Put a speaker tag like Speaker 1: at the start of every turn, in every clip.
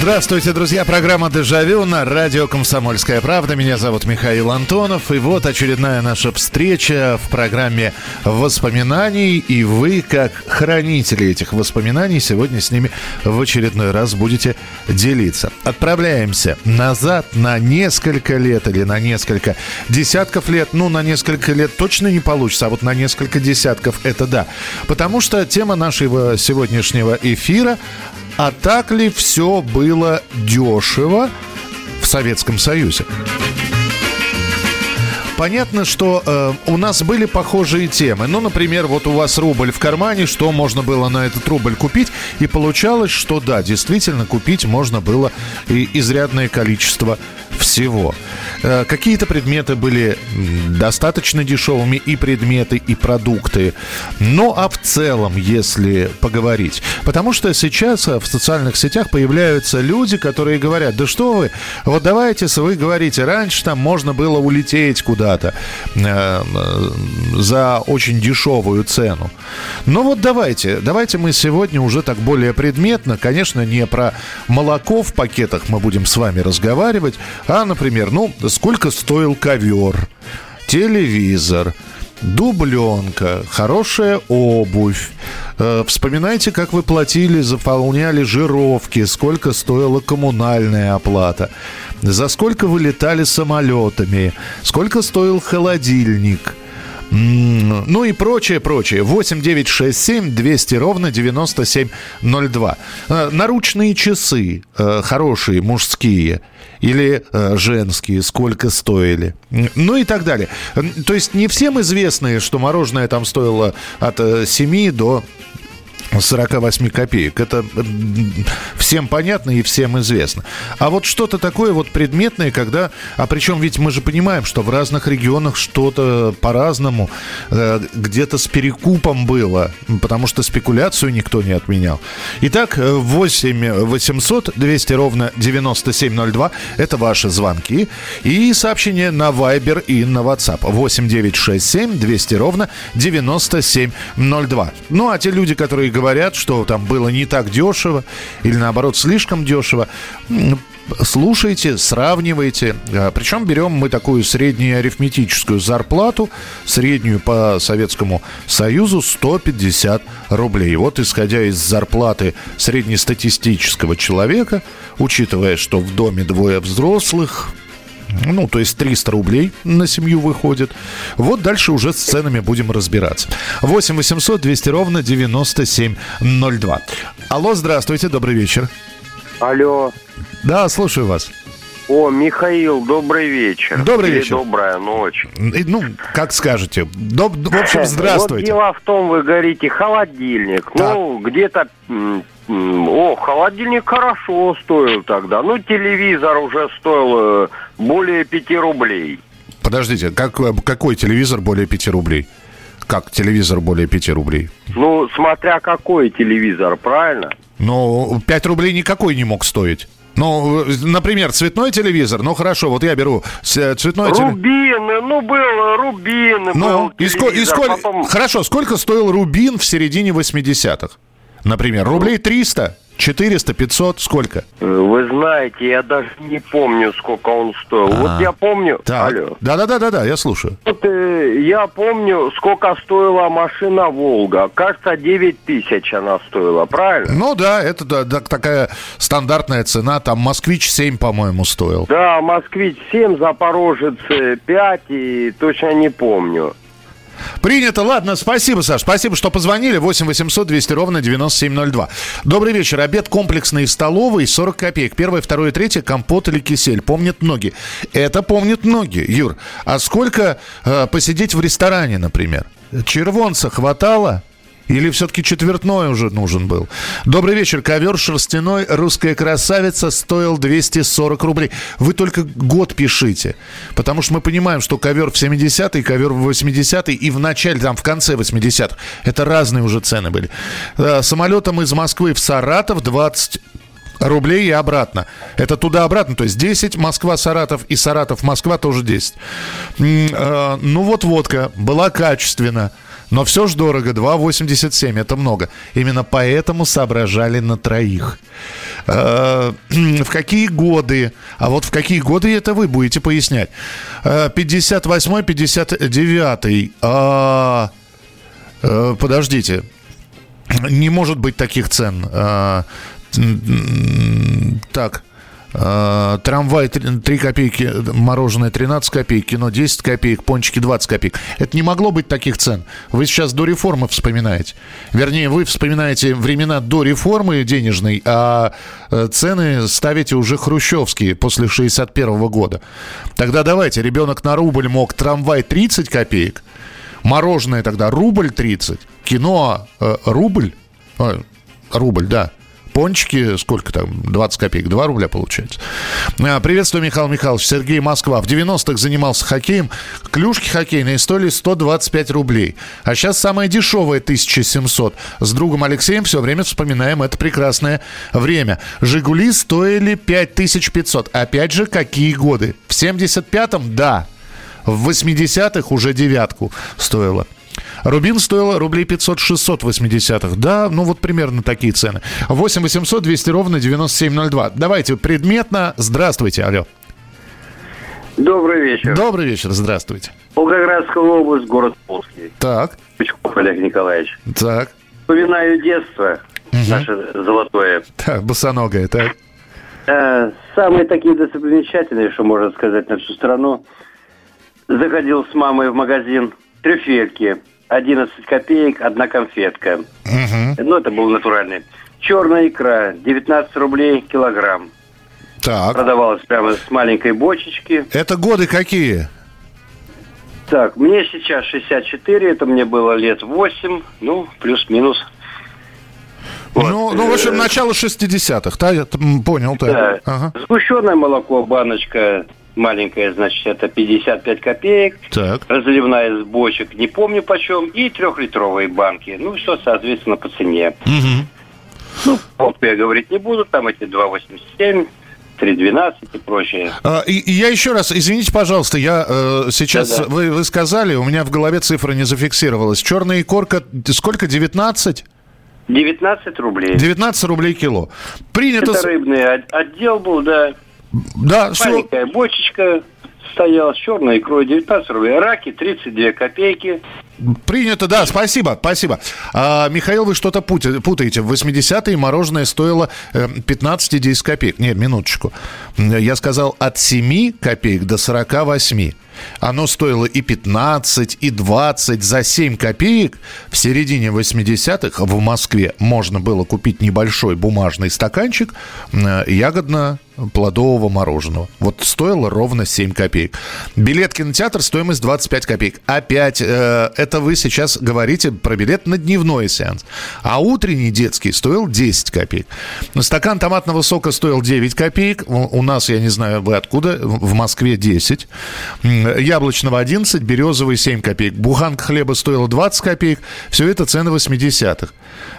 Speaker 1: Здравствуйте, друзья. Программа «Дежавю» на радио «Комсомольская правда». Меня зовут Михаил Антонов. И вот очередная наша встреча в программе воспоминаний. И вы, как хранители этих воспоминаний, сегодня с ними в очередной раз будете делиться. Отправляемся назад на несколько лет или на несколько десятков лет. Ну, на несколько лет точно не получится, а вот на несколько десятков это да. Потому что тема нашего сегодняшнего эфира а так ли все было дешево в Советском Союзе? Понятно, что э, у нас были похожие темы. Ну, например, вот у вас рубль в кармане, что можно было на этот рубль купить? И получалось, что да, действительно, купить можно было и изрядное количество всего. Э, какие-то предметы были достаточно дешевыми, и предметы, и продукты. Ну, а в целом, если поговорить. Потому что сейчас э, в социальных сетях появляются люди, которые говорят, да что вы, вот давайте, вы говорите, раньше там можно было улететь куда-то э, за очень дешевую цену. Ну вот давайте, давайте мы сегодня уже так более предметно, конечно, не про молоко в пакетах мы будем с вами разговаривать, а, например, ну, сколько стоил ковер, телевизор, дубленка, хорошая обувь. Э, Вспоминайте, как вы платили, заполняли жировки, сколько стоила коммунальная оплата, за сколько вы летали самолетами, сколько стоил холодильник – Ну и прочее, прочее. 8 9 6 7 200 ровно 9702. Э, Наручные часы э, хорошие, мужские или э, женские, сколько стоили. Ну и так далее. То есть не всем известно, что мороженое там стоило от э, 7 до 48 копеек. Это всем понятно и всем известно. А вот что-то такое вот предметное, когда... А причем ведь мы же понимаем, что в разных регионах что-то по-разному, э, где-то с перекупом было, потому что спекуляцию никто не отменял. Итак, э, 8 800 200 ровно 9702 – это ваши звонки. И сообщения на Viber и на WhatsApp. 8 967 200 ровно 9702. Ну, а те люди, которые говорят, что там было не так дешево или наоборот слишком дешево, слушайте, сравнивайте. А, Причем берем мы такую среднюю арифметическую зарплату, среднюю по Советскому Союзу 150 рублей. Вот исходя из зарплаты среднестатистического человека, учитывая, что в доме двое взрослых, ну, то есть 300 рублей на семью выходит. Вот дальше уже с ценами будем разбираться. 8 800 200 ровно 9702. Алло, здравствуйте, добрый вечер.
Speaker 2: Алло.
Speaker 1: Да, слушаю вас.
Speaker 2: О, Михаил, добрый вечер.
Speaker 1: Добрый
Speaker 2: Или
Speaker 1: вечер.
Speaker 2: добрая ночь.
Speaker 1: Ну, как скажете. Доб- в общем,
Speaker 2: Вот
Speaker 1: здравствуйте.
Speaker 2: дело в том, вы говорите, холодильник. Ну, где-то... О, холодильник хорошо стоил тогда. Ну, телевизор уже стоил э, более 5 рублей.
Speaker 1: Подождите, как, какой телевизор более 5 рублей? Как телевизор более 5 рублей?
Speaker 2: Ну, смотря какой телевизор, правильно?
Speaker 1: Ну, 5 рублей никакой не мог стоить. Ну, э, например, цветной телевизор. Ну, хорошо, вот я беру э, цветной телевизор.
Speaker 2: Рубин, ну, был Рубин,
Speaker 1: Ну,
Speaker 2: был
Speaker 1: и, ско- и сколько...
Speaker 2: потом-
Speaker 1: Хорошо, сколько стоил Рубин в середине 80-х? Например, рублей 300, 400, 500, сколько?
Speaker 2: Э, Вы знаете, я даже не помню, сколько он стоил. Вот я помню...
Speaker 1: А. Так.
Speaker 2: Алло.
Speaker 1: Да-да-да-да, я слушаю.
Speaker 2: Вот э, я помню, сколько стоила машина «Волга». Кажется, 9 тысяч она стоила, правильно?
Speaker 1: Ну да, это да, да, такая стандартная цена. Там «Москвич-7», по-моему, стоил.
Speaker 2: Да, «Москвич» 7, «Запорожец» э, 5 и точно не помню.
Speaker 1: Принято. Ладно, спасибо, Саш. Спасибо, что позвонили. 8 800 200 ровно 9702. Добрый вечер. Обед комплексный в столовой 40 копеек. Первое, второе, третье. Компот или кисель. Помнят многие. Это помнят многие, Юр. А сколько э, посидеть в ресторане, например? Червонца хватало? Или все-таки четвертной уже нужен был? Добрый вечер. Ковер шерстяной «Русская красавица» стоил 240 рублей. Вы только год пишите. Потому что мы понимаем, что ковер в 70-е, ковер в 80-е и в начале, там, в конце 80-х. Это разные уже цены были. Э, самолетом из Москвы в Саратов 20 рублей и обратно. Это туда-обратно, то есть 10 Москва-Саратов и Саратов-Москва тоже 10. Э, ну вот водка была качественная. Но все же дорого, 2,87, это много. Именно поэтому соображали на троих. Э, в какие годы, а вот в какие годы это вы будете пояснять? 58 59 а, э, Подождите, не может быть таких цен. А, так, Э, трамвай 3 копейки, мороженое 13 копеек, кино 10 копеек, пончики 20 копеек. Это не могло быть таких цен. Вы сейчас до реформы вспоминаете. Вернее, вы вспоминаете времена до реформы денежной, а э, цены ставите уже хрущевские после 61 года. Тогда давайте, ребенок на рубль мог трамвай 30 копеек, мороженое тогда рубль 30, кино э, рубль, э, рубль, да, пончики, сколько там, 20 копеек, 2 рубля получается. А, приветствую, Михаил Михайлович. Сергей Москва. В 90-х занимался хоккеем. Клюшки хоккейные стоили 125 рублей. А сейчас самое дешевое 1700. С другом Алексеем все время вспоминаем это прекрасное время. «Жигули» стоили 5500. Опять же, какие годы? В 75-м? Да. В 80-х уже девятку стоило. Рубин стоил рублей 500-600 в 80-х. Да, ну вот примерно такие цены. 8 800 200 ровно 9702. Давайте предметно. Здравствуйте, алло.
Speaker 3: Добрый вечер.
Speaker 1: Добрый вечер, здравствуйте.
Speaker 3: Волгоградская область, город Полский.
Speaker 1: Так.
Speaker 3: Пучков Олег Николаевич.
Speaker 1: Так.
Speaker 3: Вспоминаю детство угу. наше золотое.
Speaker 1: Так, босоногое, так.
Speaker 3: Э, самые такие достопримечательные, что можно сказать на всю страну. Заходил с мамой в магазин трюфельки. 11 копеек, одна конфетка. Угу. Ну, это был натуральный. Черная икра, 19 рублей килограмм.
Speaker 1: Так.
Speaker 3: Продавалась прямо с маленькой бочечки.
Speaker 1: Это годы какие?
Speaker 3: Так, мне сейчас 64, это мне было лет 8, ну, плюс-минус.
Speaker 1: Вот. Ну, ну, в общем, начало 60-х, да, я понял,
Speaker 3: да. да. Ага. Сгущенное молоко, баночка маленькая, значит, это 55 копеек.
Speaker 1: Так.
Speaker 3: Разливная из бочек, не помню почем. И трехлитровые банки. Ну, все, соответственно, по цене.
Speaker 1: Угу.
Speaker 3: Ну, помпу я говорить не буду, там эти 2,87, 3.12 и прочее.
Speaker 1: А, и, и я еще раз, извините, пожалуйста, я э, сейчас, Да-да. вы, вы сказали, у меня в голове цифра не зафиксировалась. Черная икорка, сколько, 19?
Speaker 3: 19 рублей.
Speaker 1: 19 рублей кило. Принято...
Speaker 3: Это рыбный отдел был, да.
Speaker 1: Да,
Speaker 3: Маленькая все... бочечка стояла с черной икрой 19 рублей. Раки 32 копейки.
Speaker 1: Принято, да, спасибо, спасибо. А, Михаил, вы что-то путаете. В 80-е мороженое стоило 15 и 10 копеек. Нет, минуточку. Я сказал от 7 копеек до 48. Оно стоило и 15, и 20 за 7 копеек. В середине 80-х в Москве можно было купить небольшой бумажный стаканчик ягодно плодового мороженого. Вот стоило ровно 7 копеек. Билет кинотеатр стоимость 25 копеек. Опять, э, это вы сейчас говорите про билет на дневной сеанс. А утренний детский стоил 10 копеек. Стакан томатного сока стоил 9 копеек. У нас, я не знаю, вы откуда, в Москве 10. Яблочного 11, березовый 7 копеек. Буханка хлеба стоила 20 копеек. Все это цены 80-х.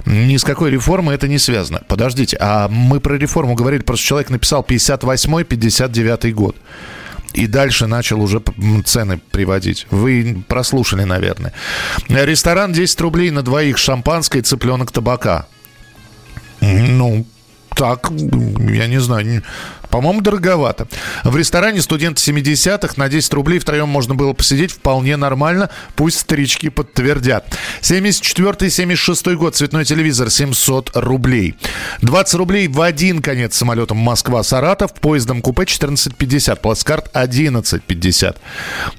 Speaker 1: Ни с какой реформой это не связано. Подождите, а мы про реформу говорили, просто человек написал 58-59 год. И дальше начал уже цены приводить. Вы прослушали, наверное. Ресторан 10 рублей на двоих, шампанское, цыпленок табака. Ну, так, я не знаю, по-моему, дороговато. В ресторане студент 70-х на 10 рублей втроем можно было посидеть вполне нормально. Пусть старички подтвердят. 74-76 год. Цветной телевизор 700 рублей. 20 рублей в один конец самолетом Москва-Саратов. Поездом купе 14.50. Плацкарт 11.50.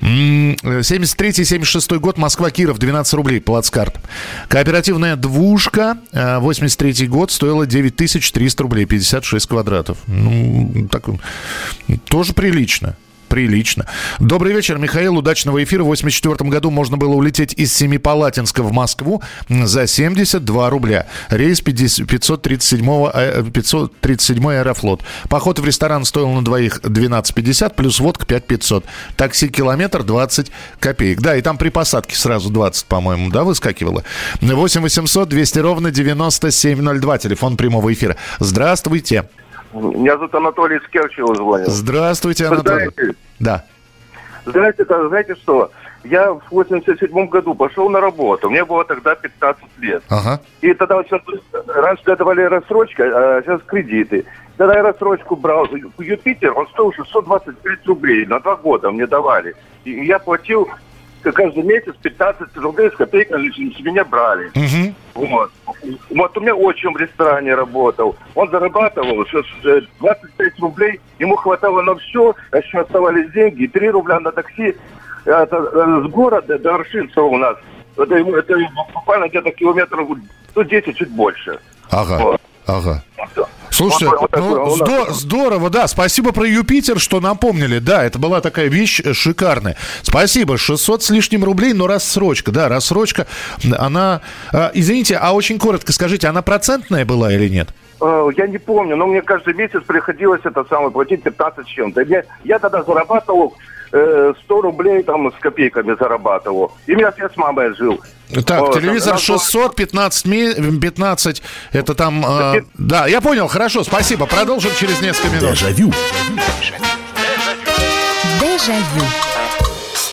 Speaker 1: 73-76 год. Москва-Киров 12 рублей. Плацкарт. Кооперативная двушка 83 год стоила 9300 рублей. 56 квадратов. Ну, так, тоже прилично. прилично. Добрый вечер, Михаил. Удачного эфира. В 84 году можно было улететь из Семипалатинска в Москву за 72 рубля. Рейс 537, 537 Аэрофлот. Поход в ресторан стоил на двоих 12,50, плюс водка 5,500. Такси километр 20 копеек. Да, и там при посадке сразу 20, по-моему, да, выскакивало. 8 800 200 ровно 9702. Телефон прямого эфира. Здравствуйте.
Speaker 4: Меня зовут Анатолий из Керчева звонит.
Speaker 1: Здравствуйте, Анатолий.
Speaker 4: Знаете,
Speaker 1: Да.
Speaker 4: знаете, знаете что? Я в 87 году пошел на работу. Мне было тогда 15 лет.
Speaker 1: Ага.
Speaker 4: И тогда вот сейчас, раньше давали рассрочка, а сейчас кредиты. Когда я рассрочку брал, Юпитер, он стоил 625 рублей на два года мне давали. И я платил каждый месяц 15 рублей с копейками с меня брали.
Speaker 1: Мгм.
Speaker 4: Вот. Вот у меня отчим в ресторане работал. Он зарабатывал что, э, 25 рублей. Ему хватало на все, а еще оставались деньги. И 3 рубля на такси это, э, с города до Аршинцева у нас. Это, это буквально где-то километров ну, 10, чуть больше.
Speaker 1: Ага.
Speaker 4: Вот.
Speaker 1: Ага. Слушайте,
Speaker 4: Вот- вот
Speaker 1: ну,
Speaker 4: у нас.
Speaker 1: здо- здорово, да. Спасибо про Юпитер, что напомнили. Да, это была такая вещь э, шикарная. Спасибо. 600 с лишним рублей, но рассрочка. Да, рассрочка, она... а, извините, а очень коротко скажите, она процентная была или нет?
Speaker 4: Э, Я не помню, но мне каждый месяц приходилось это самое платить 15 с чем-то. Я, я тогда зарабатывал э, 100 рублей там с копейками зарабатывал. И я с мамой жил.
Speaker 1: Так,
Speaker 4: Вот,
Speaker 1: телевизор
Speaker 4: раз-
Speaker 1: 600, 15, ме- 15, это там... э, да, я понял, хорошо, спасибо. Продолжим через несколько минут.
Speaker 5: Дежавю.
Speaker 6: Дежавю.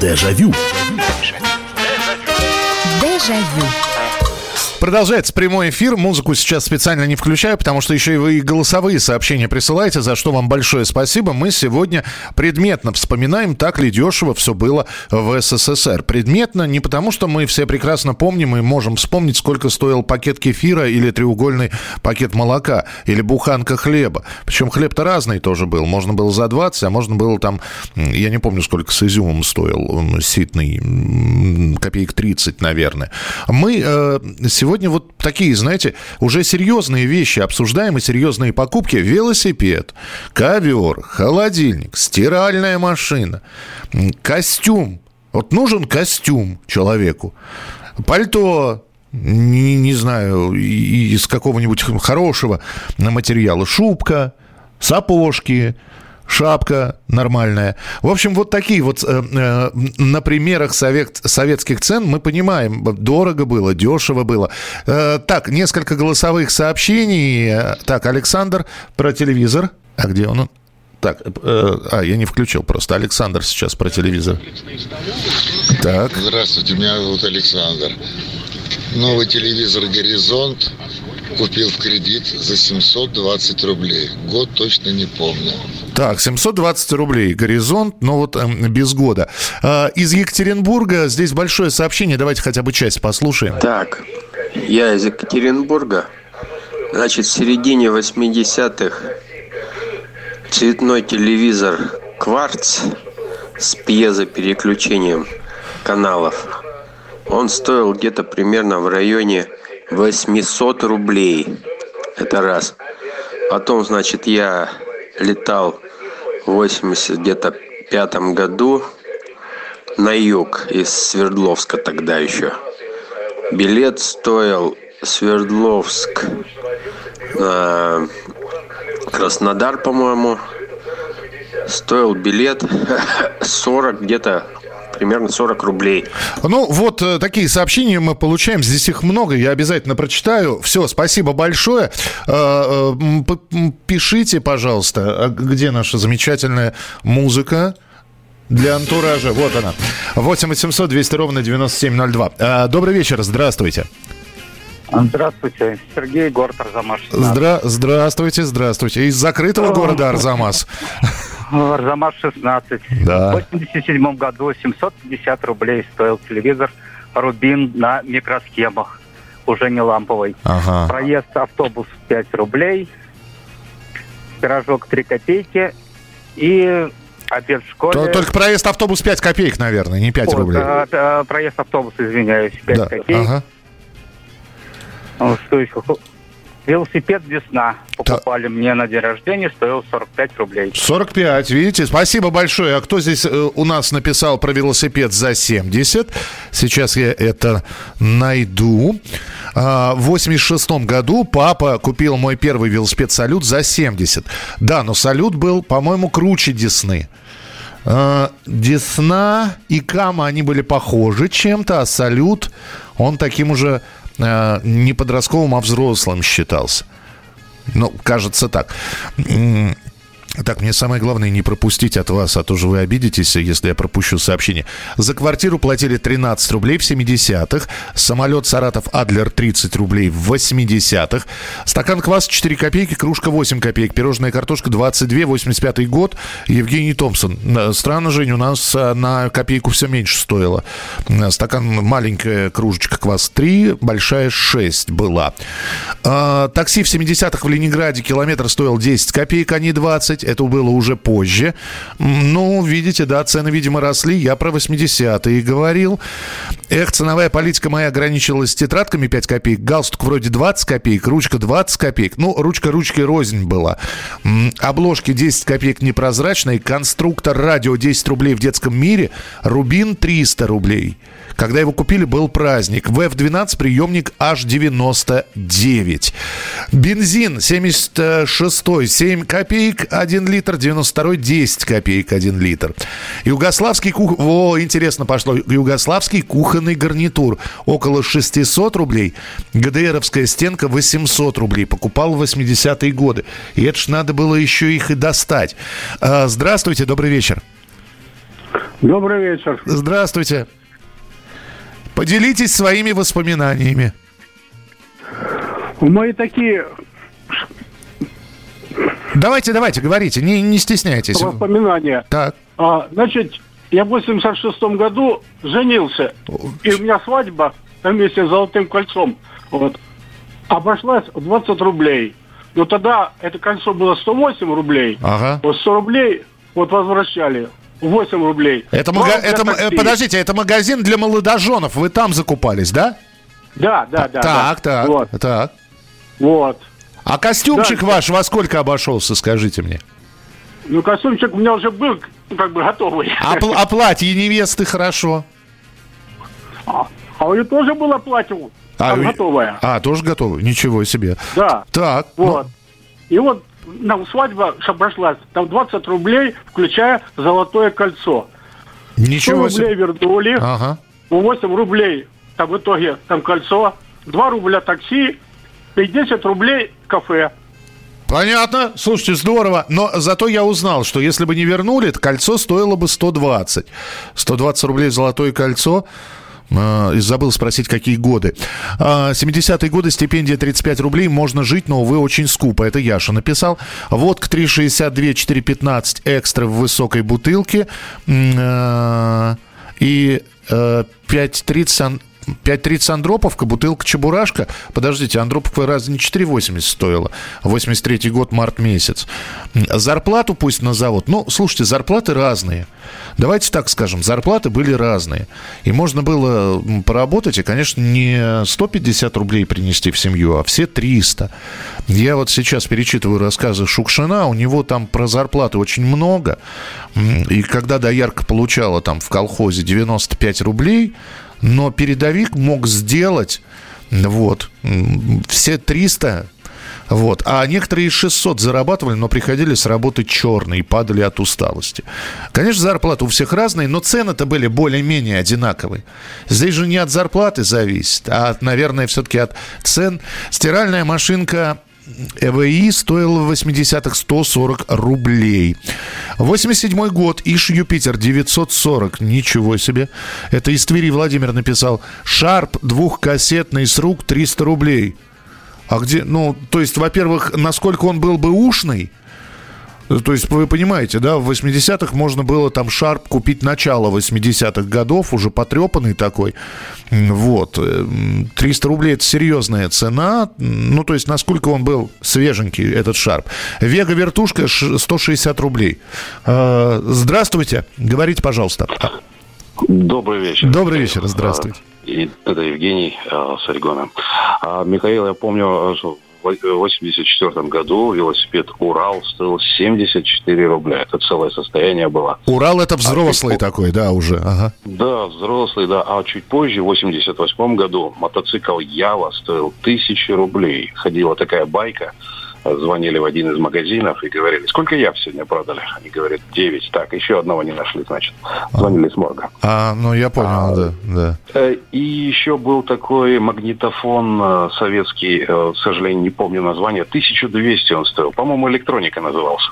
Speaker 5: Дежавю.
Speaker 6: Дежавю.
Speaker 1: Продолжается прямой эфир. Музыку сейчас специально не включаю, потому что еще и вы голосовые сообщения присылаете, за что вам большое спасибо. Мы сегодня предметно вспоминаем, так ли дешево все было в СССР. Предметно не потому, что мы все прекрасно помним и можем вспомнить, сколько стоил пакет кефира или треугольный пакет молока, или буханка хлеба. Причем хлеб-то разный тоже был. Можно было за 20, а можно было там, я не помню, сколько с изюмом стоил ситный, копеек 30, наверное. Мы э, сегодня вот такие, знаете, уже серьезные вещи обсуждаем и серьезные покупки. Велосипед, ковер, холодильник, стиральная машина, костюм. Вот нужен костюм человеку. Пальто, не, не знаю, из какого-нибудь хорошего материала. Шубка, сапожки, шапка нормальная. В общем, вот такие вот э, э, на примерах совет, советских цен мы понимаем, дорого было, дешево было. Э, так, несколько голосовых сообщений. Так, Александр про телевизор. А где он? Так, э, а, я не включил просто. Александр сейчас про телевизор. Так.
Speaker 7: Здравствуйте, меня зовут Александр. Новый телевизор «Горизонт» купил в кредит за 720 рублей. Год точно не помню.
Speaker 1: Так, 720 рублей горизонт, но вот эм, без года. А, из Екатеринбурга здесь большое сообщение. Давайте хотя бы часть послушаем.
Speaker 8: Так, я из Екатеринбурга. Значит, в середине 80-х цветной телевизор «Кварц» с пьезопереключением каналов. Он стоил где-то примерно в районе 800 рублей. Это раз. Потом, значит, я летал в 80 где-то пятом году на юг из Свердловска тогда еще. Билет стоил Свердловск, э, Краснодар, по-моему. Стоил билет 40, где-то примерно 40 рублей.
Speaker 1: Ну, вот э, такие сообщения мы получаем. Здесь их много, я обязательно прочитаю. Все, спасибо большое. Э, э, Пишите, пожалуйста, а где наша замечательная музыка? Для антуража. Вот она. 8 800 200 ровно 9702. Э, Добрый вечер, здравствуйте.
Speaker 9: Здравствуйте, Сергей, город Арзамас. 16.
Speaker 1: Здра- здравствуйте, здравствуйте. Из закрытого города Арзамас.
Speaker 9: Арзамас 16.
Speaker 1: Да.
Speaker 9: В 87 году 750 рублей стоил телевизор Рубин на микросхемах, уже не ламповый.
Speaker 1: Ага.
Speaker 9: Проезд автобус 5 рублей, пирожок 3 копейки и обед в школе.
Speaker 1: То- Только проезд автобус 5 копеек, наверное, не 5
Speaker 9: Вот,
Speaker 1: рублей.
Speaker 9: э, э, проезд автобуса, извиняюсь, 5
Speaker 1: Да,
Speaker 9: копеек.
Speaker 1: ага.
Speaker 9: Велосипед «Весна» покупали мне на день рождения, стоил 45 рублей.
Speaker 1: 45, видите, спасибо большое. А кто здесь э, у нас написал про велосипед за 70? Сейчас я это найду. А, В 86 году папа купил мой первый велосипед «Салют» за 70. Да, но «Салют» был, по-моему, круче «Десны». А, Десна и Кама, они были похожи чем-то, а Салют, он таким уже а, не подростковым, а взрослым считался. Ну, кажется так. Так, мне самое главное не пропустить от вас, а то же вы обидитесь, если я пропущу сообщение. За квартиру платили 13 рублей в 70-х, самолет Саратов Адлер 30 рублей в 80-х, стакан кваса 4 копейки, кружка 8 копеек, пирожная картошка 22, 85 год, Евгений Томпсон. Странно, Жень, у нас э, на копейку все меньше стоило. Стакан, маленькая кружечка квас 3, большая 6 была. А, Такси в 70-х в Ленинграде километр стоил 10 копеек, а не 20. Это было уже позже. Ну, видите, да, цены, видимо, росли. Я про 80-е говорил. Эх, ценовая политика моя ограничилась тетрадками 5 копеек. Галстук вроде 20 копеек, ручка 20 копеек. Ну, ручка ручки рознь была. Обложки 10 копеек непрозрачные. Конструктор радио 10 рублей в детском мире. Рубин 300 рублей. Когда его купили, был праздник. ВФ-12 приемник H99. Бензин 76 7 копеек 1 литр, 92 10 копеек 1 литр. Югославский кух... О, интересно пошло. Югославский кухонный гарнитур около 600 рублей. ГДРовская стенка 800 рублей. Покупал в 80-е годы. И это ж надо было еще их и достать. А, Здравствуйте, добрый вечер.
Speaker 10: Добрый вечер.
Speaker 1: Здравствуйте. Поделитесь своими воспоминаниями.
Speaker 10: Мои такие
Speaker 1: Давайте, давайте, говорите, не, не стесняйтесь.
Speaker 10: воспоминания.
Speaker 1: Так.
Speaker 10: А, значит, я в 86 году женился, и у меня свадьба на месте с золотым кольцом. Вот. Обошлась в 20 рублей. Но тогда это кольцо было 108 рублей.
Speaker 1: Ага.
Speaker 10: Вот 100 рублей вот возвращали. 8 рублей.
Speaker 1: Это, мага- это э,
Speaker 10: такси.
Speaker 1: подождите, это магазин для молодоженов. Вы там закупались, да?
Speaker 10: Да, да, да.
Speaker 1: так,
Speaker 10: да.
Speaker 1: так,
Speaker 10: Вот.
Speaker 1: так.
Speaker 10: Вот.
Speaker 1: А костюмчик
Speaker 10: Да.
Speaker 1: ваш во сколько обошелся, скажите мне?
Speaker 10: Ну, костюмчик у меня уже был ну, как бы готовый.
Speaker 1: А, пл- а платье невесты хорошо?
Speaker 10: А, а у нее тоже было платье
Speaker 1: А,
Speaker 10: готовое.
Speaker 1: А, тоже готовы? Ничего себе.
Speaker 10: Да.
Speaker 1: Так. ну,
Speaker 10: Вот. И вот нам свадьба обошлась. Там 20 рублей, включая золотое кольцо. 100
Speaker 1: Ничего
Speaker 10: рублей
Speaker 1: себе.
Speaker 10: вернули.
Speaker 1: Ага.
Speaker 10: 8 рублей там в итоге там кольцо. 2 рубля такси. И 10 рублей кафе.
Speaker 1: Понятно. Слушайте, здорово. Но зато я узнал, что если бы не вернули, то кольцо стоило бы 120. 120 рублей золотое кольцо. А, забыл спросить, какие годы. А, 70-е годы, стипендия 35 рублей, можно жить, но, увы, очень скупо. Это Яша написал. Водка 3,62, 4,15 экстра в высокой бутылке. А, И э, 5,30 ан- 5.30 Андроповка, бутылка Чебурашка. Подождите, Андроповка разве не 4,80 стоила? 83 год, март месяц. Зарплату пусть назовут. Ну, слушайте, зарплаты разные. Давайте так скажем, зарплаты были разные. И можно было поработать, и, конечно, не 150 рублей принести в семью, а все 300. Я вот сейчас перечитываю рассказы Шукшина, у него там про зарплаты очень много. И когда доярка получала там в колхозе 95 рублей, но передовик мог сделать вот, все 300 вот. А некоторые и 600 зарабатывали, но приходили с работы черные и падали от усталости. Конечно, зарплаты у всех разные, но цены-то были более-менее одинаковые. Здесь же не от зарплаты зависит, а, наверное, все-таки от цен. Стиральная машинка ЭВИ стоила в 80-х 140 рублей. 87 год, Иш Юпитер 940, ничего себе. Это из Твери Владимир написал. Шарп двухкассетный с рук 300 рублей. А где, ну, то есть, во-первых, насколько он был бы ушный, То есть вы понимаете, да, в 80-х можно было там Шарп купить начало 80-х годов, уже потрепанный такой. Вот. 300 рублей – это серьезная цена. Ну, то есть, насколько он был свеженький, этот Шарп. Вега вертушка 160 рублей. А, здравствуйте. Говорите, пожалуйста.
Speaker 11: Добрый вечер.
Speaker 1: Добрый вечер, здравствуйте.
Speaker 11: И это Евгений э, с Орегона. А, Михаил, я помню, что 1984 году велосипед «Урал» стоил 74 рубля. Это целое состояние было.
Speaker 1: «Урал» — это взрослый а такой, да, уже? Ага.
Speaker 11: Да, взрослый, да. А чуть позже, в 1988 году, мотоцикл «Ява» стоил тысячи рублей. Ходила такая байка – звонили в один из магазинов и говорили, сколько я сегодня продали? Они говорят, 9. Так, еще одного не нашли, значит. Звонили с морга.
Speaker 1: А, ну я понял, а, да, да.
Speaker 11: Э, и еще был такой магнитофон э, советский, э, к сожалению, не помню название, 1200 он стоил. По-моему, электроника назывался.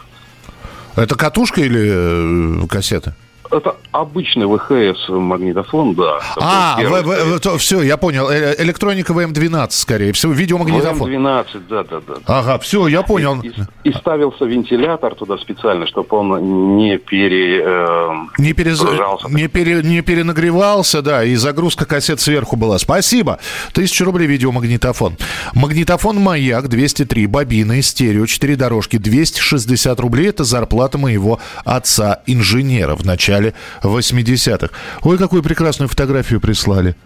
Speaker 1: Это катушка или кассета?
Speaker 11: Это обычный ВХС магнитофон, да.
Speaker 1: А, в, в, в, все, я понял. Э, электроника ВМ-12, скорее всего, видеомагнитофон.
Speaker 11: ВМ-12, да, да, да.
Speaker 1: Ага, все, я понял.
Speaker 11: И, и, и ставился вентилятор туда специально, чтобы он не пере... Э,
Speaker 1: не, перез... не, пере... не перенагревался, да, и загрузка кассет сверху была. Спасибо. Тысяча рублей видеомагнитофон. Магнитофон «Маяк» 203, бобины, стерео, 4 дорожки, 260 рублей. Это зарплата моего отца-инженера в начале начале 80-х. Ой, какую прекрасную фотографию прислали.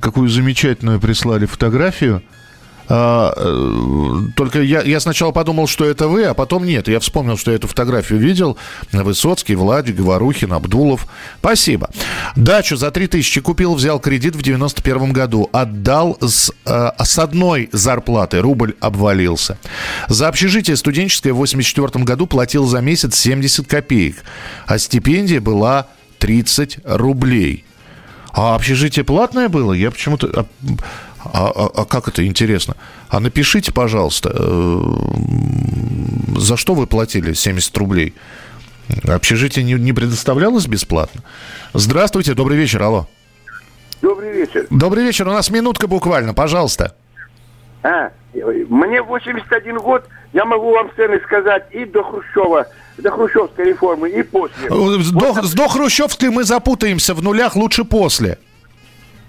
Speaker 1: Какую замечательную прислали фотографию. А, э, только я, я сначала подумал, что это вы, а потом нет. Я вспомнил, что я эту фотографию видел. Высоцкий, Владик, Говорухин, Абдулов. Спасибо. Дачу за 3000 купил, взял кредит в 91 году. Отдал с, э, с одной зарплаты. Рубль обвалился. За общежитие студенческое в 84 году платил за месяц 70 копеек. А стипендия была 30 рублей. А общежитие платное было? Я почему-то... А, а, а, как это интересно? А напишите, пожалуйста, э, за что вы платили 70 рублей? Общежитие не, не предоставлялось бесплатно? Здравствуйте, добрый вечер, алло.
Speaker 12: Добрый вечер.
Speaker 1: Добрый вечер, у нас минутка буквально, пожалуйста.
Speaker 12: А, мне 81 год, я могу вам цены сказать и до Хрущева, до хрущевской реформы, и после. До,
Speaker 1: вот, до хрущевской мы запутаемся в нулях, лучше после.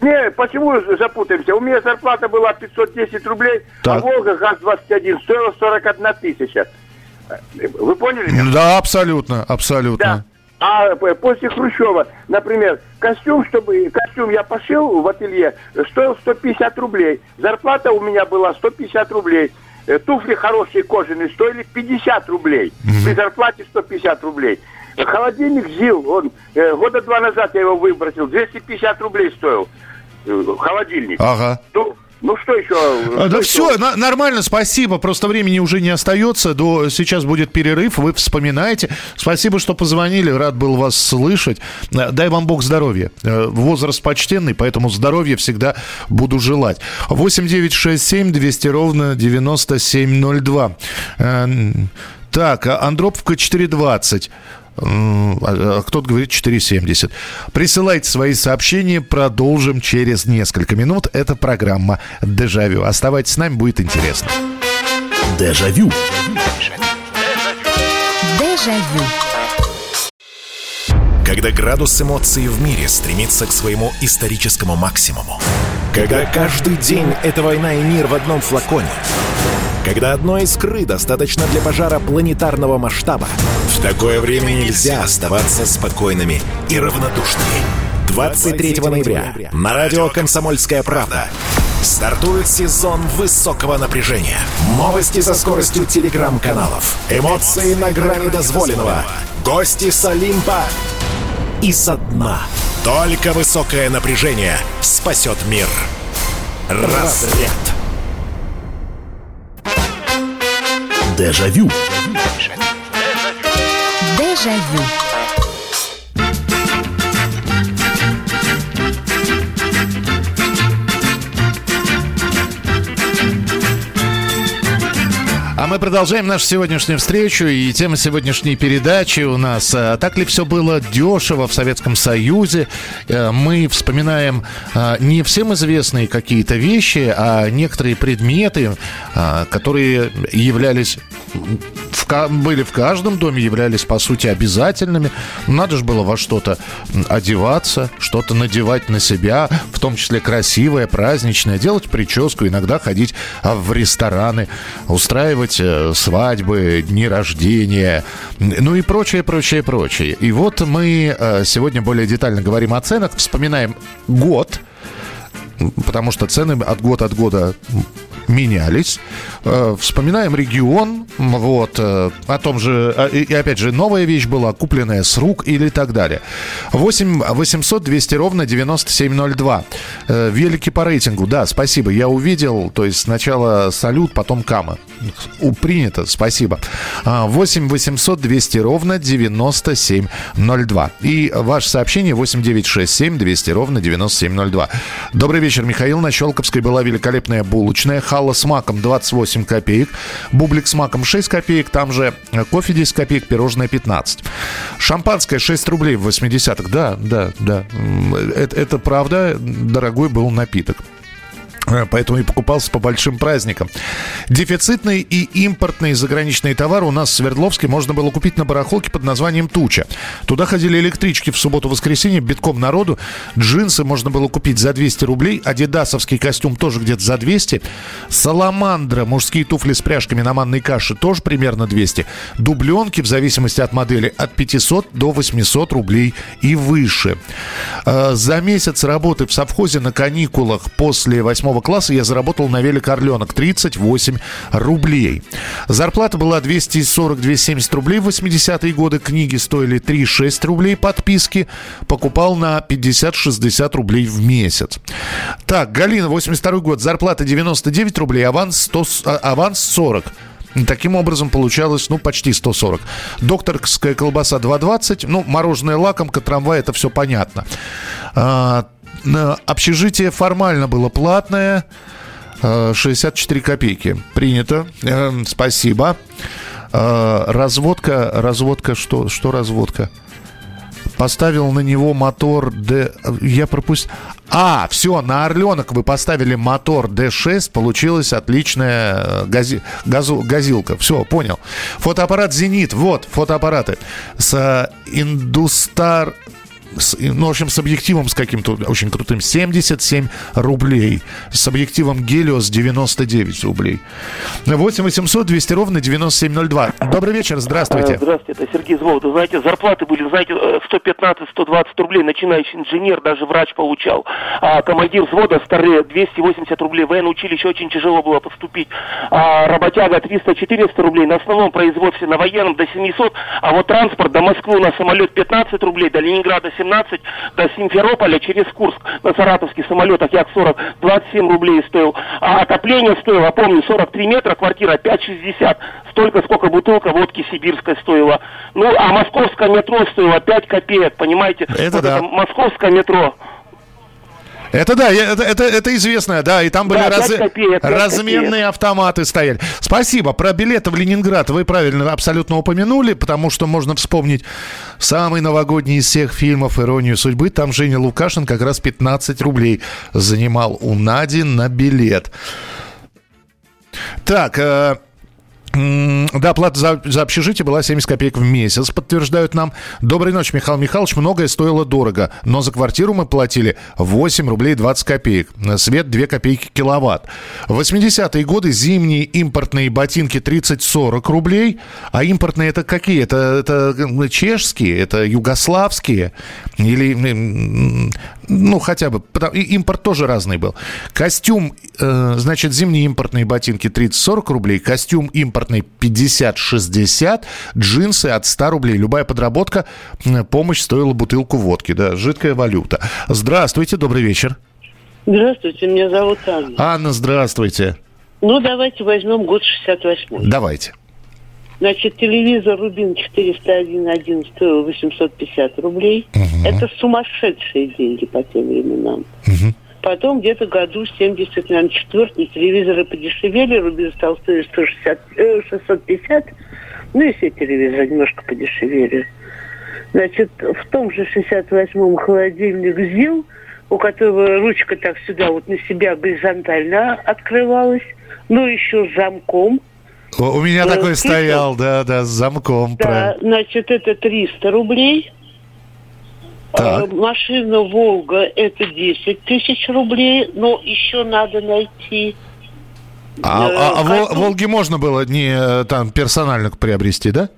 Speaker 12: Не, почему запутаемся? У меня зарплата была 510 рублей, а так. а Волга ГАЗ-21 стоила 41 тысяча. Вы поняли меня?
Speaker 1: Да, абсолютно, абсолютно. Да.
Speaker 12: А после Хрущева, например, костюм, чтобы костюм я пошил в ателье, стоил 150 рублей. Зарплата у меня была 150 рублей. Э, туфли хорошие кожаные стоили 50 рублей. Угу. При зарплате 150 рублей. Холодильник ЗИЛ, он э, года два назад я его выбросил, 250 рублей стоил э, холодильник.
Speaker 1: Ага.
Speaker 12: Ну, ну что еще?
Speaker 1: А, да все, еще? На, нормально, спасибо. Просто времени уже не остается. До, сейчас будет перерыв, вы вспоминаете. Спасибо, что позвонили, рад был вас слышать. Э, дай вам Бог здоровья. Э, возраст почтенный, поэтому здоровья всегда буду желать. 8 9 6 7 200 ровно 9702. Так, Андроповка 420. А, а кто-то говорит 4,70. Присылайте свои сообщения, продолжим через несколько минут. Это программа «Дежавю». Оставайтесь с нами, будет интересно.
Speaker 5: Дежавю.
Speaker 6: Дежавю.
Speaker 5: Когда градус эмоций в мире стремится к своему историческому максимуму. Когда каждый день — это война и мир в одном флаконе. Когда одной искры достаточно для пожара планетарного масштаба. В такое время нельзя оставаться спокойными и равнодушными. 23 ноября на радио «Комсомольская правда» стартует сезон высокого напряжения. Новости со скоростью телеграм-каналов. Эмоции на грани дозволенного. Гости с Олимпа и со дна. Только высокое напряжение спасет мир. Разряд. Дежавю.
Speaker 6: Дежавю.
Speaker 1: А мы продолжаем нашу сегодняшнюю встречу. И тема сегодняшней передачи у нас а, «Так ли все было дешево в Советском Союзе?» э, Мы вспоминаем а, не всем известные какие-то вещи, а некоторые предметы, которые являлись были в каждом доме, являлись, по сути, обязательными. Надо же было во что-то одеваться, что-то надевать на себя, в том числе красивое, праздничное, делать прическу, иногда ходить а, в рестораны, устраивать э, свадьбы, дни рождения, ну и прочее, прочее, прочее. И вот мы э, сегодня более детально говорим о ценах, вспоминаем год, потому что цены от года от года менялись. Э, Вспоминаем регион, вот, э, о том же, э, и опять же, новая вещь была, купленная с рук или так далее. 8 800 200 ровно 9702. Э, Велики по рейтингу, да, спасибо, я увидел, то есть сначала салют, потом кама. Принято, спасибо. А, 8 800 200 ровно 9702. И ваше сообщение 8 967 200 ровно 9702. Добрый вечер, Михаил. На Щелковской была великолепная булочная. Халла с маком 28 копеек. Бублик с маком 6 копеек. Там же э, кофе 10 копеек, пирожное 15. Шампанское 6 рублей в 80-х. Да, да, да. М, Это, это правда. Дорогой был напиток. Э, Поэтому и покупался по большим праздникам. Дефицитный и импортный заграничный товар у нас в Свердловске можно было купить на барахолке под названием «Туча». Туда ходили электрички в субботу-воскресенье, битком народу. Джинсы можно было купить за 200 рублей. Адидасовский костюм тоже где-то за 200. Саламандра, мужские туфли с пряжками на манной каше тоже примерно 200. Дубленки, в зависимости от модели, от 500 до 800 рублей и выше. Э, За месяц работы в совхозе на каникулах после 8 класса я заработал на велик «Орленок» 38 рублей. Зарплата была 240-270 рублей в 80-е годы. Книги стоили 3-6 рублей подписки. Покупал на 50-60 рублей в месяц. Так, Галина, 82 год. Зарплата 99 рублей, аванс, 100, с- а, аванс 40. Таким образом, получалось, ну, почти 140. Докторская колбаса 2,20. Ну, мороженое лакомка, трамвай, это все понятно. А, общежитие формально было платное. а, 64 копейки. Принято. Эм, спасибо. А, разводка, разводка, что, что разводка? Поставил на него мотор Д... Я пропустил... А, все, на Орленок вы поставили мотор D6, получилась отличная э, гази... газу... газилка. Все, понял. Фотоаппарат «Зенит», вот, фотоаппараты. С э, Индустар... с- ну, в общем, с объективом с каким-то очень крутым. 77 рублей. С объективом Гелиос 99 рублей. 8 800 200 ровно 9702. Добрый вечер, здравствуйте.
Speaker 13: Э, Здравствуйте, это Сергей Зволд. Вы знаете, зарплаты были, знаете, э, 115-120 рублей. Начинающий инженер, даже врач получал. А командир взвода старые 280 рублей. В военное училище очень тяжело было поступить. А работяга 300-400 рублей. На основном производстве на военном до 700. А вот транспорт до Москвы на самолет 15 рублей, до Ленинграда 17, до Симферополя через Курск на саратовских самолетах Як-40 27 рублей стоил. А отопление стоило, помню, 43 метра, квартира 5,60. Столько, сколько бутылка водки сибирской стоила. Ну, а московское метро стоило 5 копеек, понимаете?
Speaker 1: Это
Speaker 13: Вот
Speaker 1: да.
Speaker 13: московское метро.
Speaker 1: Это да, это, это, это известно, да, и там были
Speaker 13: Да,
Speaker 1: раз-
Speaker 13: копеек,
Speaker 1: разменные
Speaker 13: копеек.
Speaker 1: автоматы стояли. Спасибо. Про билеты в Ленинград вы правильно абсолютно упомянули, потому что можно вспомнить самый новогодний из всех фильмов «Иронию судьбы». Там Женя Лукашин как раз 15 рублей занимал у Нади на билет. Так, э, да, плата за, за общежитие была 70 копеек в месяц, подтверждают нам. Доброй ночи, Михаил Михайлович. Многое стоило дорого, но за квартиру мы платили 8 рублей 20 копеек. Свет 2 копейки киловатт. В 80-е годы зимние импортные ботинки 30-40 рублей. А импортные это какие? Это, это чешские, это югославские? Или, ну, хотя бы, потому- и импорт тоже разный был. Костюм, э, значит, зимние импортные ботинки 30-40 рублей, костюм импортный 50-60, джинсы от 100 рублей. Любая подработка, помощь стоила бутылку водки, да, жидкая валюта. Здравствуйте, добрый вечер.
Speaker 14: Здравствуйте, меня зовут Анна.
Speaker 1: Анна, здравствуйте.
Speaker 14: Ну, давайте возьмем год 68
Speaker 1: Давайте.
Speaker 14: Значит, телевизор Рубин 401.1 стоил 850 рублей. Это сумасшедшие деньги по тем временам. Потом где-то году 70, наверное, четвертый телевизоры подешевели, Рубин стал стоить 160, э, 650. Ну и все телевизоры немножко подешевели. Значит, в том же 68-м холодильник ЗИЛ, у которого ручка так сюда вот на себя горизонтально открывалась, но еще с замком.
Speaker 1: У меня
Speaker 14: Э,
Speaker 1: такой
Speaker 14: слышал?
Speaker 1: стоял, да, да, с замком.
Speaker 14: Да,
Speaker 1: правильно.
Speaker 14: значит, это 300 рублей.
Speaker 1: Так.
Speaker 14: Э, Машина «Волга» – это 10 тысяч рублей, но еще надо найти.
Speaker 1: А,
Speaker 14: э,
Speaker 1: а- а Вол-
Speaker 14: карту.
Speaker 1: Волги можно было не там персонально приобрести, да?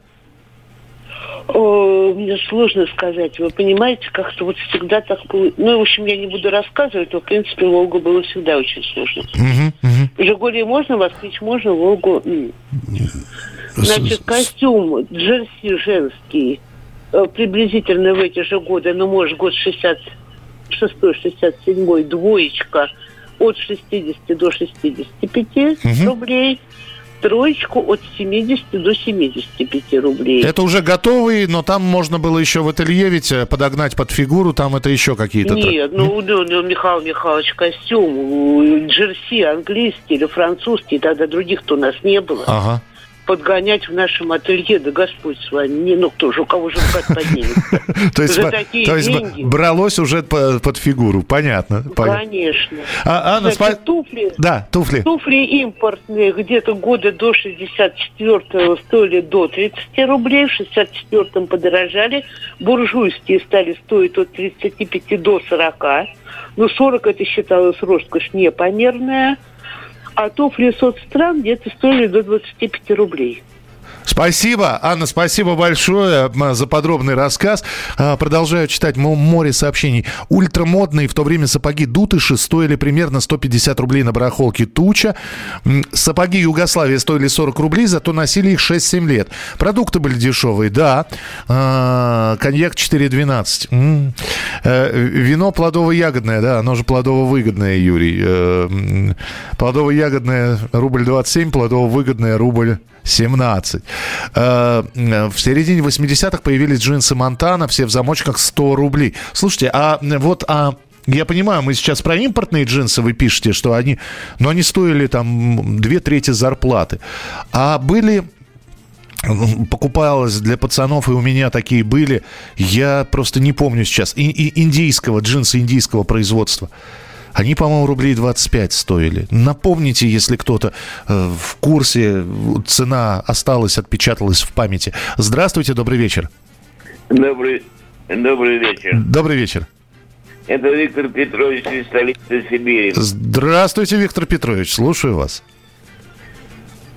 Speaker 14: О, мне сложно сказать. Вы понимаете, как-то вот всегда так было. Ну, в общем, я не буду рассказывать, но, в принципе, «Волгу» было всегда очень сложно. «Жигули» можно, «Москвич» можно, «Волгу». Значит, костюм джерси женский э, приблизительно в эти же годы, ну, может, год 66-67, двоечка от 60 до 65
Speaker 1: Мгм.
Speaker 14: рублей, троечку от 70 до 75 рублей.
Speaker 1: Это уже готовый, но там можно было еще в ателье ведь э, подогнать под фигуру, там это еще какие-то... тр-
Speaker 14: Нет, ну, ну, ну, Михаил Михайлович, костюм, э, джерси английский или французский, тогда других-то у нас не было.
Speaker 1: Ага.
Speaker 14: Подгонять в нашем ателье, да Господь с вами, не, ну кто же, у кого же рукать поднимется?
Speaker 1: То есть, то есть бралось уже по- под фигуру, понятно.
Speaker 14: Конечно.
Speaker 1: А, Анна,
Speaker 14: Значит, туфли,
Speaker 1: Да, туфли.
Speaker 14: туфли импортные где-то года до 64-го стоили до 30 рублей, в 64-м подорожали, буржуйские стали стоить от 35 до 40, ну 40 это считалось роскошь непомерная, а туфли соцстран где-то стоили до 25 рублей.
Speaker 1: Спасибо, Анна, спасибо большое за подробный рассказ. А, Продолжаю читать мо- море сообщений. Ультрамодные в то время сапоги Дутыши стоили примерно 150 рублей на барахолке Туча. Сапоги Югославии стоили 40 рублей, зато носили их 6-7 лет. Продукты были дешевые, да. А, Коньяк 4,12. М. Э, Вино плодово-ягодное, да, оно же плодово-выгодное, Юрий. Э, Плодово-ягодное рубль 27, плодово-выгодное рубль 17. Э, э, В середине 80-х появились джинсы Монтана, все в замочках 100 рублей. Слушайте, а э, вот а я понимаю, мы сейчас про импортные джинсы вы пишете, что они, но они стоили там две трети зарплаты. А были покупалось для пацанов, и у меня такие были. Я просто не помню сейчас. И, и индийского, джинсы индийского производства. Они, по-моему, рублей 25 стоили. Напомните, если кто-то э, в курсе, цена осталась, отпечаталась в памяти. Здравствуйте, добрый вечер.
Speaker 15: Добрый, добрый вечер.
Speaker 1: Добрый вечер.
Speaker 15: Это Виктор Петрович из столицы Сибири.
Speaker 1: Здравствуйте, Виктор Петрович, слушаю вас.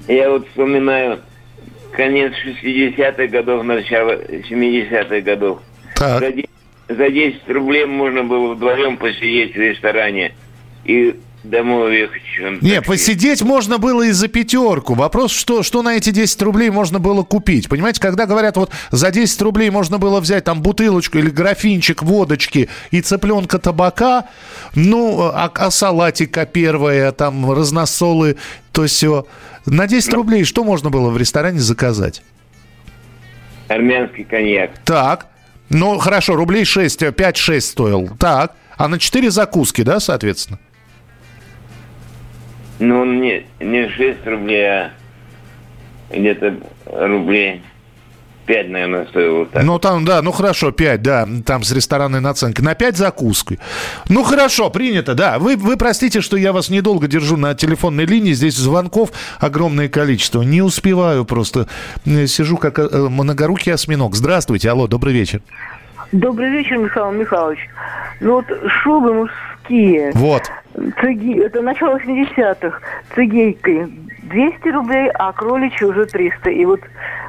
Speaker 15: Я вот вспоминаю конец 60-х годов, начало 70-х годов.
Speaker 1: Так.
Speaker 15: Де- за 10 рублей можно было вдвоем посидеть в ресторане и домой уехать.
Speaker 1: Не,
Speaker 15: такси.
Speaker 1: посидеть можно было и за пятерку. Вопрос, что, что на эти 10 рублей можно было купить. Понимаете, когда говорят, вот за 10 рублей можно было взять там бутылочку или графинчик водочки и цыпленка табака, ну, а, а салатика первая, там разносолы, то все. На 10 рублей что можно было в ресторане заказать?
Speaker 15: Армянский коньяк.
Speaker 1: Так, ну, хорошо, рублей 6, 5-6 стоил. Так, а на 4 закуски, да, соответственно?
Speaker 15: Ну, не, не 6 рублей, а где-то рублей 5, наверное, стоило так.
Speaker 1: Ну, там, да, ну хорошо, 5, да, там с ресторанной наценкой. На 5 закуской. Ну, хорошо, принято, да. Вы, вы простите, что я вас недолго держу на телефонной линии. Здесь звонков огромное количество. Не успеваю просто. Э, Сижу как э, многорукий осьминог. Здравствуйте, алло, добрый вечер.
Speaker 16: Добрый вечер, Михаил Михайлович. Ну вот шубы мужские.
Speaker 1: Вот.
Speaker 16: Цеги... Это начало 80-х. Цигейкой 200 рублей, а кроличьи уже 300. И вот,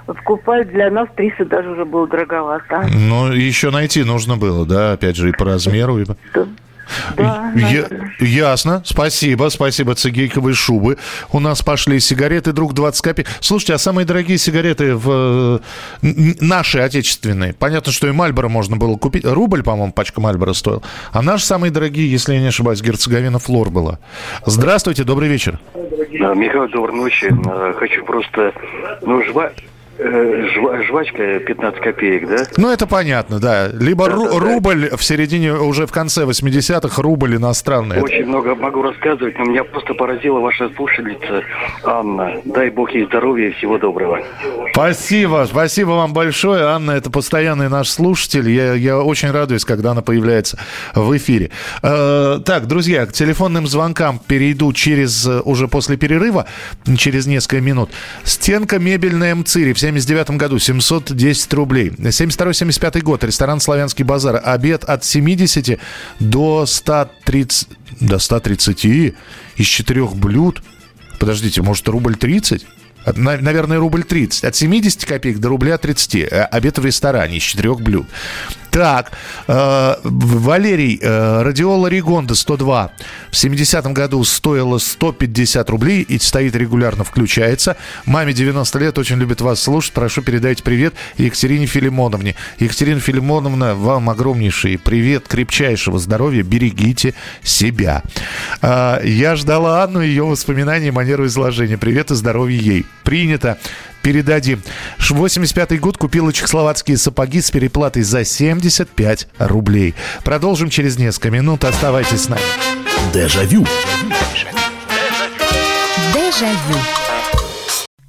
Speaker 16: вот купать для нас 300 даже уже было дороговато.
Speaker 1: Ну, еще найти нужно было, да, опять же, и по размеру. И...
Speaker 16: Да,
Speaker 1: Я- ясно. Спасибо. Спасибо, цигейковые шубы. У нас пошли сигареты, друг 20 копеек. Слушайте, а самые дорогие сигареты в э, наши, отечественные? Понятно, что и Мальборо можно было купить. Рубль, по-моему, пачка Мальборо стоил. А наши самые дорогие, если я не ошибаюсь, Герцеговина Флор была. Здравствуйте, добрый вечер.
Speaker 17: Михаил, доброй ночи. А, Хочу просто... Ну, жва...
Speaker 3: э, жва- жвачка 15 копеек, да?
Speaker 1: Ну, это понятно, да. Либо ру-
Speaker 3: Да-да-да.
Speaker 1: рубль в середине, уже в конце 80-х, рубль иностранный. Это-
Speaker 3: Очень много могу рассказывать, но меня просто поразила ваша слушательница Анна. Дай бог ей здоровья и всего доброго.
Speaker 1: Спасибо, спасибо вам большое. Анна, это постоянный наш слушатель. Я, я очень радуюсь, когда она появляется в эфире. Э, так, друзья, к телефонным звонкам перейду через, э, уже после перерыва, через несколько минут. Стенка мебельная МЦИРи в 79 году 710 рублей. 72-75 год, ресторан «Славянский базар». Обед от 70 до 130, до 130 из четырех блюд. Подождите, может, рубль 30? От- на- Наверное, рубль 30. От 70 копеек до рубля 30. Э, Обед в ресторане из четырех блюд. Так, э, Валерий, э, радиола Ригонда 102 в 70-м году стоила 150 рублей и стоит регулярно, включается. Маме 90 лет, очень любит вас слушать. Прошу передайте привет Екатерине Филимоновне. Екатерина Филимоновна, вам огромнейший привет, крепчайшего здоровья, берегите себя. Э, я ждала Анну, ее воспоминания и манеру изложения. Привет и здоровья ей. Принято. Передадим. Ш- 85 год купила чехословацкие сапоги с переплатой за 75 рублей. Продолжим через несколько минут. Оставайтесь с нами.
Speaker 5: Дежавю.
Speaker 6: Дежавю.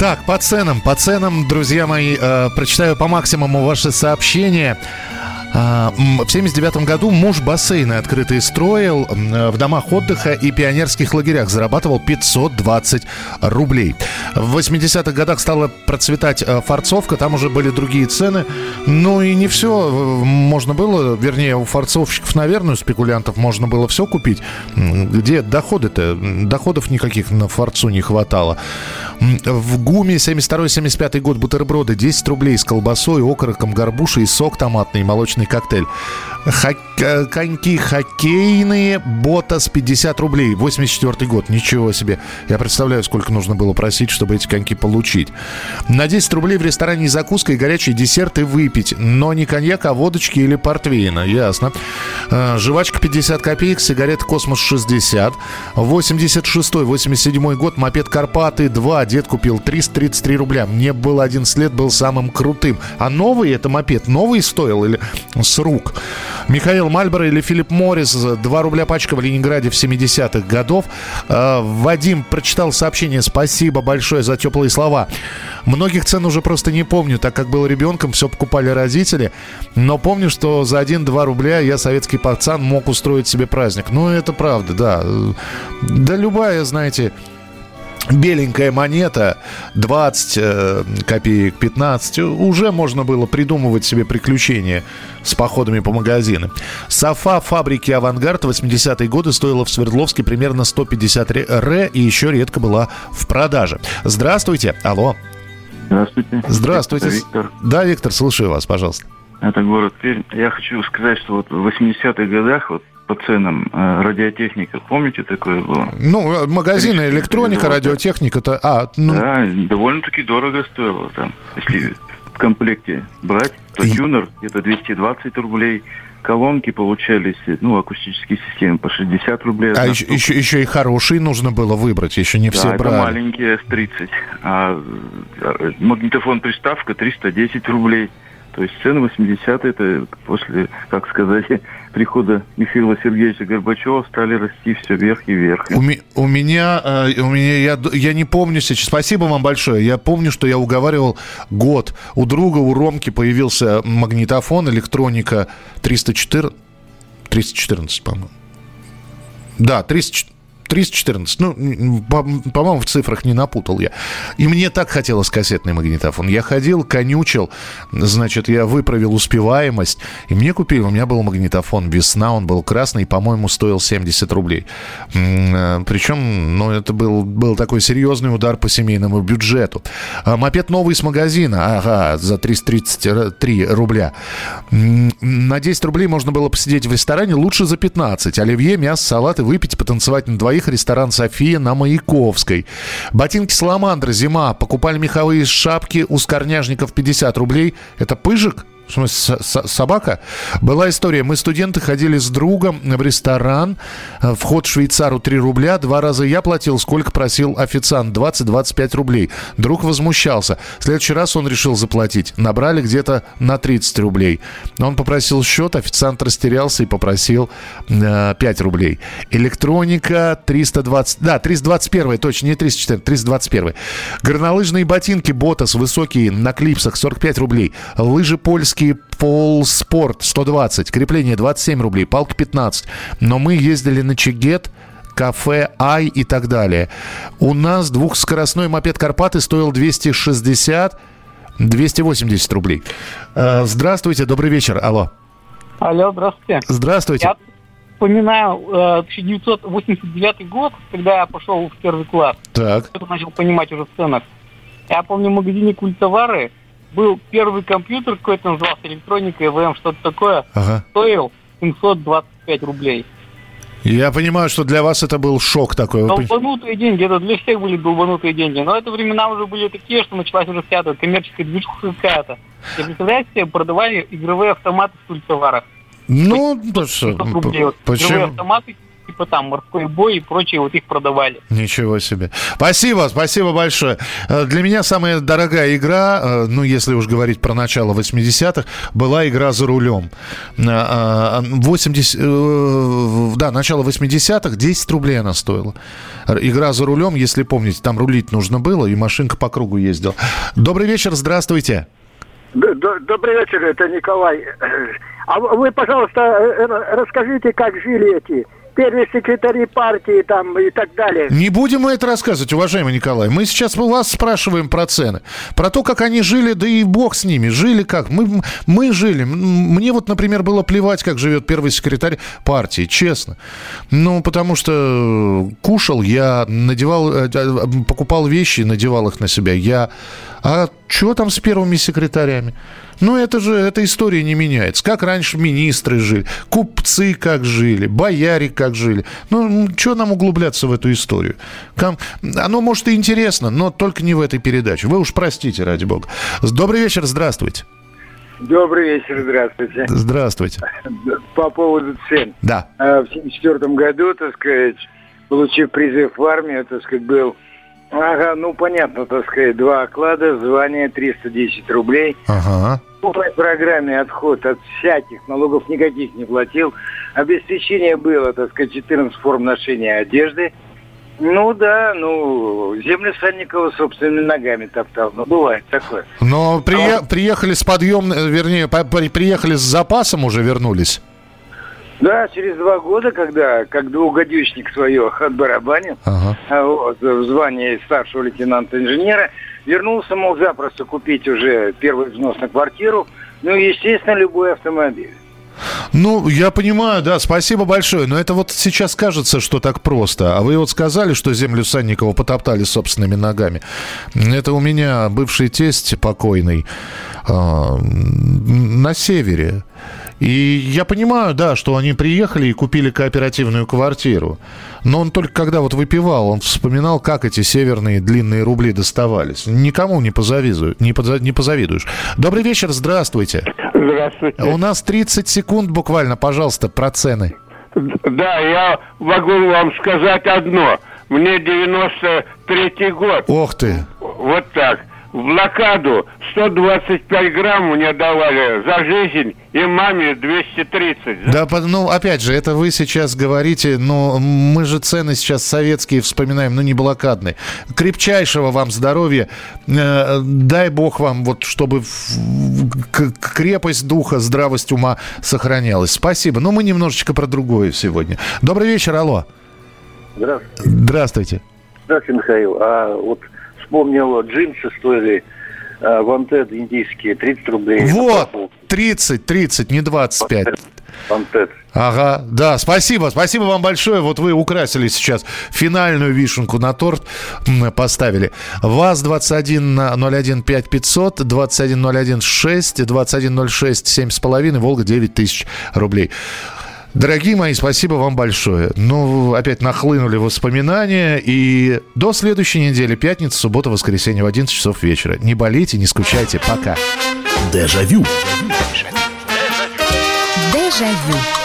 Speaker 1: Так, по ценам, по ценам, друзья мои, э, прочитаю по максимуму ваши сообщения. А, В 79 году муж бассейны открытые строил в домах отдыха и пионерских лагерях. Зарабатывал 520 рублей. В 80-х годах стала процветать э, форцовка, там уже были другие цены. Ну и не все можно было, вернее, у форцовщиков, наверное, у спекулянтов можно было все купить. Где доходы-то? Доходов никаких на форцу не хватало. В ГУМе 72-75 год бутерброды 10 рублей с колбасой, окороком, горбушей, сок томатный, молочный коктейль. Хок- э, Коньки хоккейные, Ботас 50 рублей, 84 год, ничего себе. Я представляю, сколько нужно было просить, чтобы эти коньки получить. На 10 рублей в ресторане закуска и горячий десерт и выпить. Но не коньяк, а водочки или портвейна, ясно. Э, Жвачка 50 копеек, сигарет Космос 60. 86-87 год, мопед Карпаты 2, дед купил 333 рубля. Мне было 11 лет, был самым крутым. А новый это мопед, новый стоил или с рук? Михаил Мальборо или Филипп Моррис, 2 рубля пачка в Ленинграде в 70-х годов. Э, Вадим прочитал сообщение, спасибо большое за теплые слова. Многих цен уже просто не помню, так как был ребенком, все покупали родители. Но помню, что за 1-2 рубля я, советский пацан, мог устроить себе праздник. Ну, это правда, да. Да любая, знаете, беленькая монета, 20 э, копеек, 15, уже можно было придумывать себе приключения с походами по магазинам. Софа фабрики «Авангард» 80-е годы стоила в Свердловске примерно 150 ре- ре и еще редко была в продаже. Здравствуйте, алло.
Speaker 17: Здравствуйте.
Speaker 1: Здравствуйте.
Speaker 17: Это Виктор.
Speaker 1: Да, Виктор, слушаю вас, пожалуйста.
Speaker 17: Это город Пермь. Я хочу сказать, что вот в 80-х годах вот по ценам э, радиотехника, помните, такое было?
Speaker 1: Ну, э, магазины, электроника, радиотехника, то а, ну,
Speaker 17: Да, довольно-таки дорого стоило там. Если в комплекте брать, то Юнер где-то 220 рублей, колонки получались, ну, акустические системы по 60 рублей.
Speaker 1: а еще, еще, еще и хорошие нужно было выбрать, еще не
Speaker 17: Да,
Speaker 1: все
Speaker 17: это
Speaker 1: брали.
Speaker 17: маленькие S30. А э, магнитофон-приставка 310 рублей. То есть цены 80-е, это после, как сказать, прихода Михаила Сергеевича Горбачева стали расти все вверх и вверх.
Speaker 1: У, ми- у меня, э, у меня я, я не помню сейчас. Спасибо вам большое. Я помню, что я уговаривал год. У друга, у Ромки появился магнитофон, электроника 314, 314, по-моему. Да, 300, 314. Ну, по- по-моему, в цифрах не напутал я. И мне так хотелось кассетный магнитофон. Я ходил, конючил, значит, я выправил успеваемость, и мне купили, у меня был магнитофон «Весна», он был красный, по-моему, стоил 70 рублей. Э, Причем, ну, это был, был такой серьезный удар по семейному бюджету. А, Мопед новый с магазина, ага, за 333 рубля. На 10 рублей можно было посидеть в ресторане, лучше за 15. Оливье, мясо, салаты, выпить, потанцевать на двоих. Ресторан «София» на Маяковской. Ботинки «Саламандра», зима. Покупали меховые шапки у скорняжников 50 рублей. Это пыжик? В смысле, с- собака? Была история. Мы, студенты, ходили с другом в ресторан. Э, Вход швейцару 3 рубля. Два раза я платил, сколько просил официант. 20-25 рублей. Друг возмущался. В следующий раз он решил заплатить. Набрали где-то на 30 рублей. Он попросил счет, официант растерялся и попросил э, 5 рублей. Электроника 320... Да, 321, точно, не 304, 321. Горнолыжные ботинки Ботас высокие на клипсах 45 рублей. Лыжи польские Пол Спорт 120. Крепление 27 рублей. Палки 15. Но мы ездили на Чигет, кафе Ай и так далее. У нас двухскоростной мопед Карпаты стоил 260 280 рублей. Э, Здравствуйте, добрый вечер. Алло.
Speaker 18: Алло, здравствуйте.
Speaker 1: Здравствуйте.
Speaker 18: Я вспоминаю э, 1989 год, когда я пошел в первый класс.
Speaker 1: Так.
Speaker 18: Я начал понимать уже в ценах. Я помню, в магазине культовары был первый компьютер какой-то назывался электроника ЭВМ, что-то такое.
Speaker 1: Ага.
Speaker 18: Стоил 725 рублей.
Speaker 1: Я понимаю, что для вас это был шок такой.
Speaker 18: Долбанутые деньги, это для всех были долбанутые деньги. Но это времена уже были такие, что началась уже вся эта коммерческая движуха какая-то. И представляете себе, продавали игровые автоматы в культоварах.
Speaker 1: Ну, да что,
Speaker 18: 500 рублей. Вот Игровые
Speaker 1: почему?
Speaker 18: автоматы, типа там морской бой и прочие, вот их продавали.
Speaker 1: Ничего себе. Спасибо, спасибо большое. Э, Для меня самая дорогая игра, э, ну, если уж говорить про начало 80-х, была игра «За рулем». Э, э, 80, э, да, начало 80-х, 10 рублей она стоила. Игра «За рулем», если помните, там рулить нужно было, и машинка по кругу ездила. Добрый вечер, здравствуйте.
Speaker 19: Добрый вечер, это Николай. А вы, пожалуйста, расскажите, как жили эти первые секретари партии там и так далее.
Speaker 1: Не будем мы это рассказывать, уважаемый Николай. Мы сейчас у вас спрашиваем про цены. Про то, как они жили, да и бог с ними. Жили как? Мы, мы жили. Мне вот, например, было плевать, как живет первый секретарь партии, честно. Ну, потому что кушал я, надевал, э, э, покупал вещи, надевал их на себя. Я... А что там с первыми секретарями? Ну, это же, эта история не меняется. Как раньше министры жили, купцы как жили, бояре как жили. Ну, что нам углубляться в эту историю? Кам- Оно, может, и интересно, но только не в этой передаче. Вы уж простите, ради бога. Добрый вечер, здравствуйте.
Speaker 20: Добрый вечер, здравствуйте.
Speaker 1: Здравствуйте.
Speaker 20: По поводу цен.
Speaker 1: Да.
Speaker 20: А, В 1974 году, так сказать, получив призыв в армию, так сказать, был, ага, ну, понятно, так сказать, два оклада, звание 310 рублей.
Speaker 1: Ага.
Speaker 20: По программе отход от всяких налогов никаких не платил. Обеспечение было, так сказать, 14 форм ношения одежды. Ну да, ну, землю Санникова собственными ногами топтал. Ну, бывает такое.
Speaker 1: Но прие- приехали с подъем, вернее, по- при- приехали с запасом уже вернулись.
Speaker 20: Да, через два года, когда как двухгодичник свое отбарабанил, а вот, в звании старшего лейтенанта инженера, вернулся, мог запросто купить уже первый взнос на квартиру, ну и, естественно, любой автомобиль.
Speaker 1: Ну, я понимаю, да, спасибо большое. Но это вот сейчас кажется, что так просто. А вы вот сказали, что землю Санникова потоптали собственными ногами. Это у меня бывший тесть покойный а, на севере. И я понимаю, да, что они приехали и купили кооперативную квартиру. Но он только когда вот выпивал, он вспоминал, как эти северные длинные рубли доставались. Никому не позавидуешь. Не, поза- не позавидуешь. Добрый вечер, здравствуйте.
Speaker 21: Здравствуйте.
Speaker 1: У нас 30 секунд буквально, пожалуйста, про цены.
Speaker 21: Да, я могу вам сказать одно. Мне 93-й год.
Speaker 1: Ох ты.
Speaker 21: Вот так. В блокаду 125 грамм мне давали за жизнь, и маме 230.
Speaker 1: Да, ну, опять же, это вы сейчас говорите, но мы же цены сейчас советские вспоминаем, ну, не блокадные. Крепчайшего вам здоровья. Э, дай бог вам, вот, чтобы крепость духа, здравость ума сохранялась. Спасибо. Но мы немножечко про другое сегодня. Добрый вечер, алло.
Speaker 22: Здравствуйте.
Speaker 1: Здравствуйте.
Speaker 22: Здравствуйте, Михаил. А вот вспомнил, джинсы стоили а, вантед индийские 30 рублей.
Speaker 1: Вот, 30, 30, не 25.
Speaker 22: Вантед.
Speaker 1: Ага, да, спасибо, спасибо вам большое. Вот вы украсили сейчас финальную вишенку на торт, поставили. ВАЗ 2101 5500, 2101 6, 2106 7,5, Волга 9 тысяч рублей. Дорогие мои, спасибо вам большое. Ну, опять нахлынули воспоминания. И до следующей недели, пятница, суббота, воскресенье в 11 часов вечера. Не болейте, не скучайте. Пока.
Speaker 5: Дежавю.
Speaker 6: Дежавю.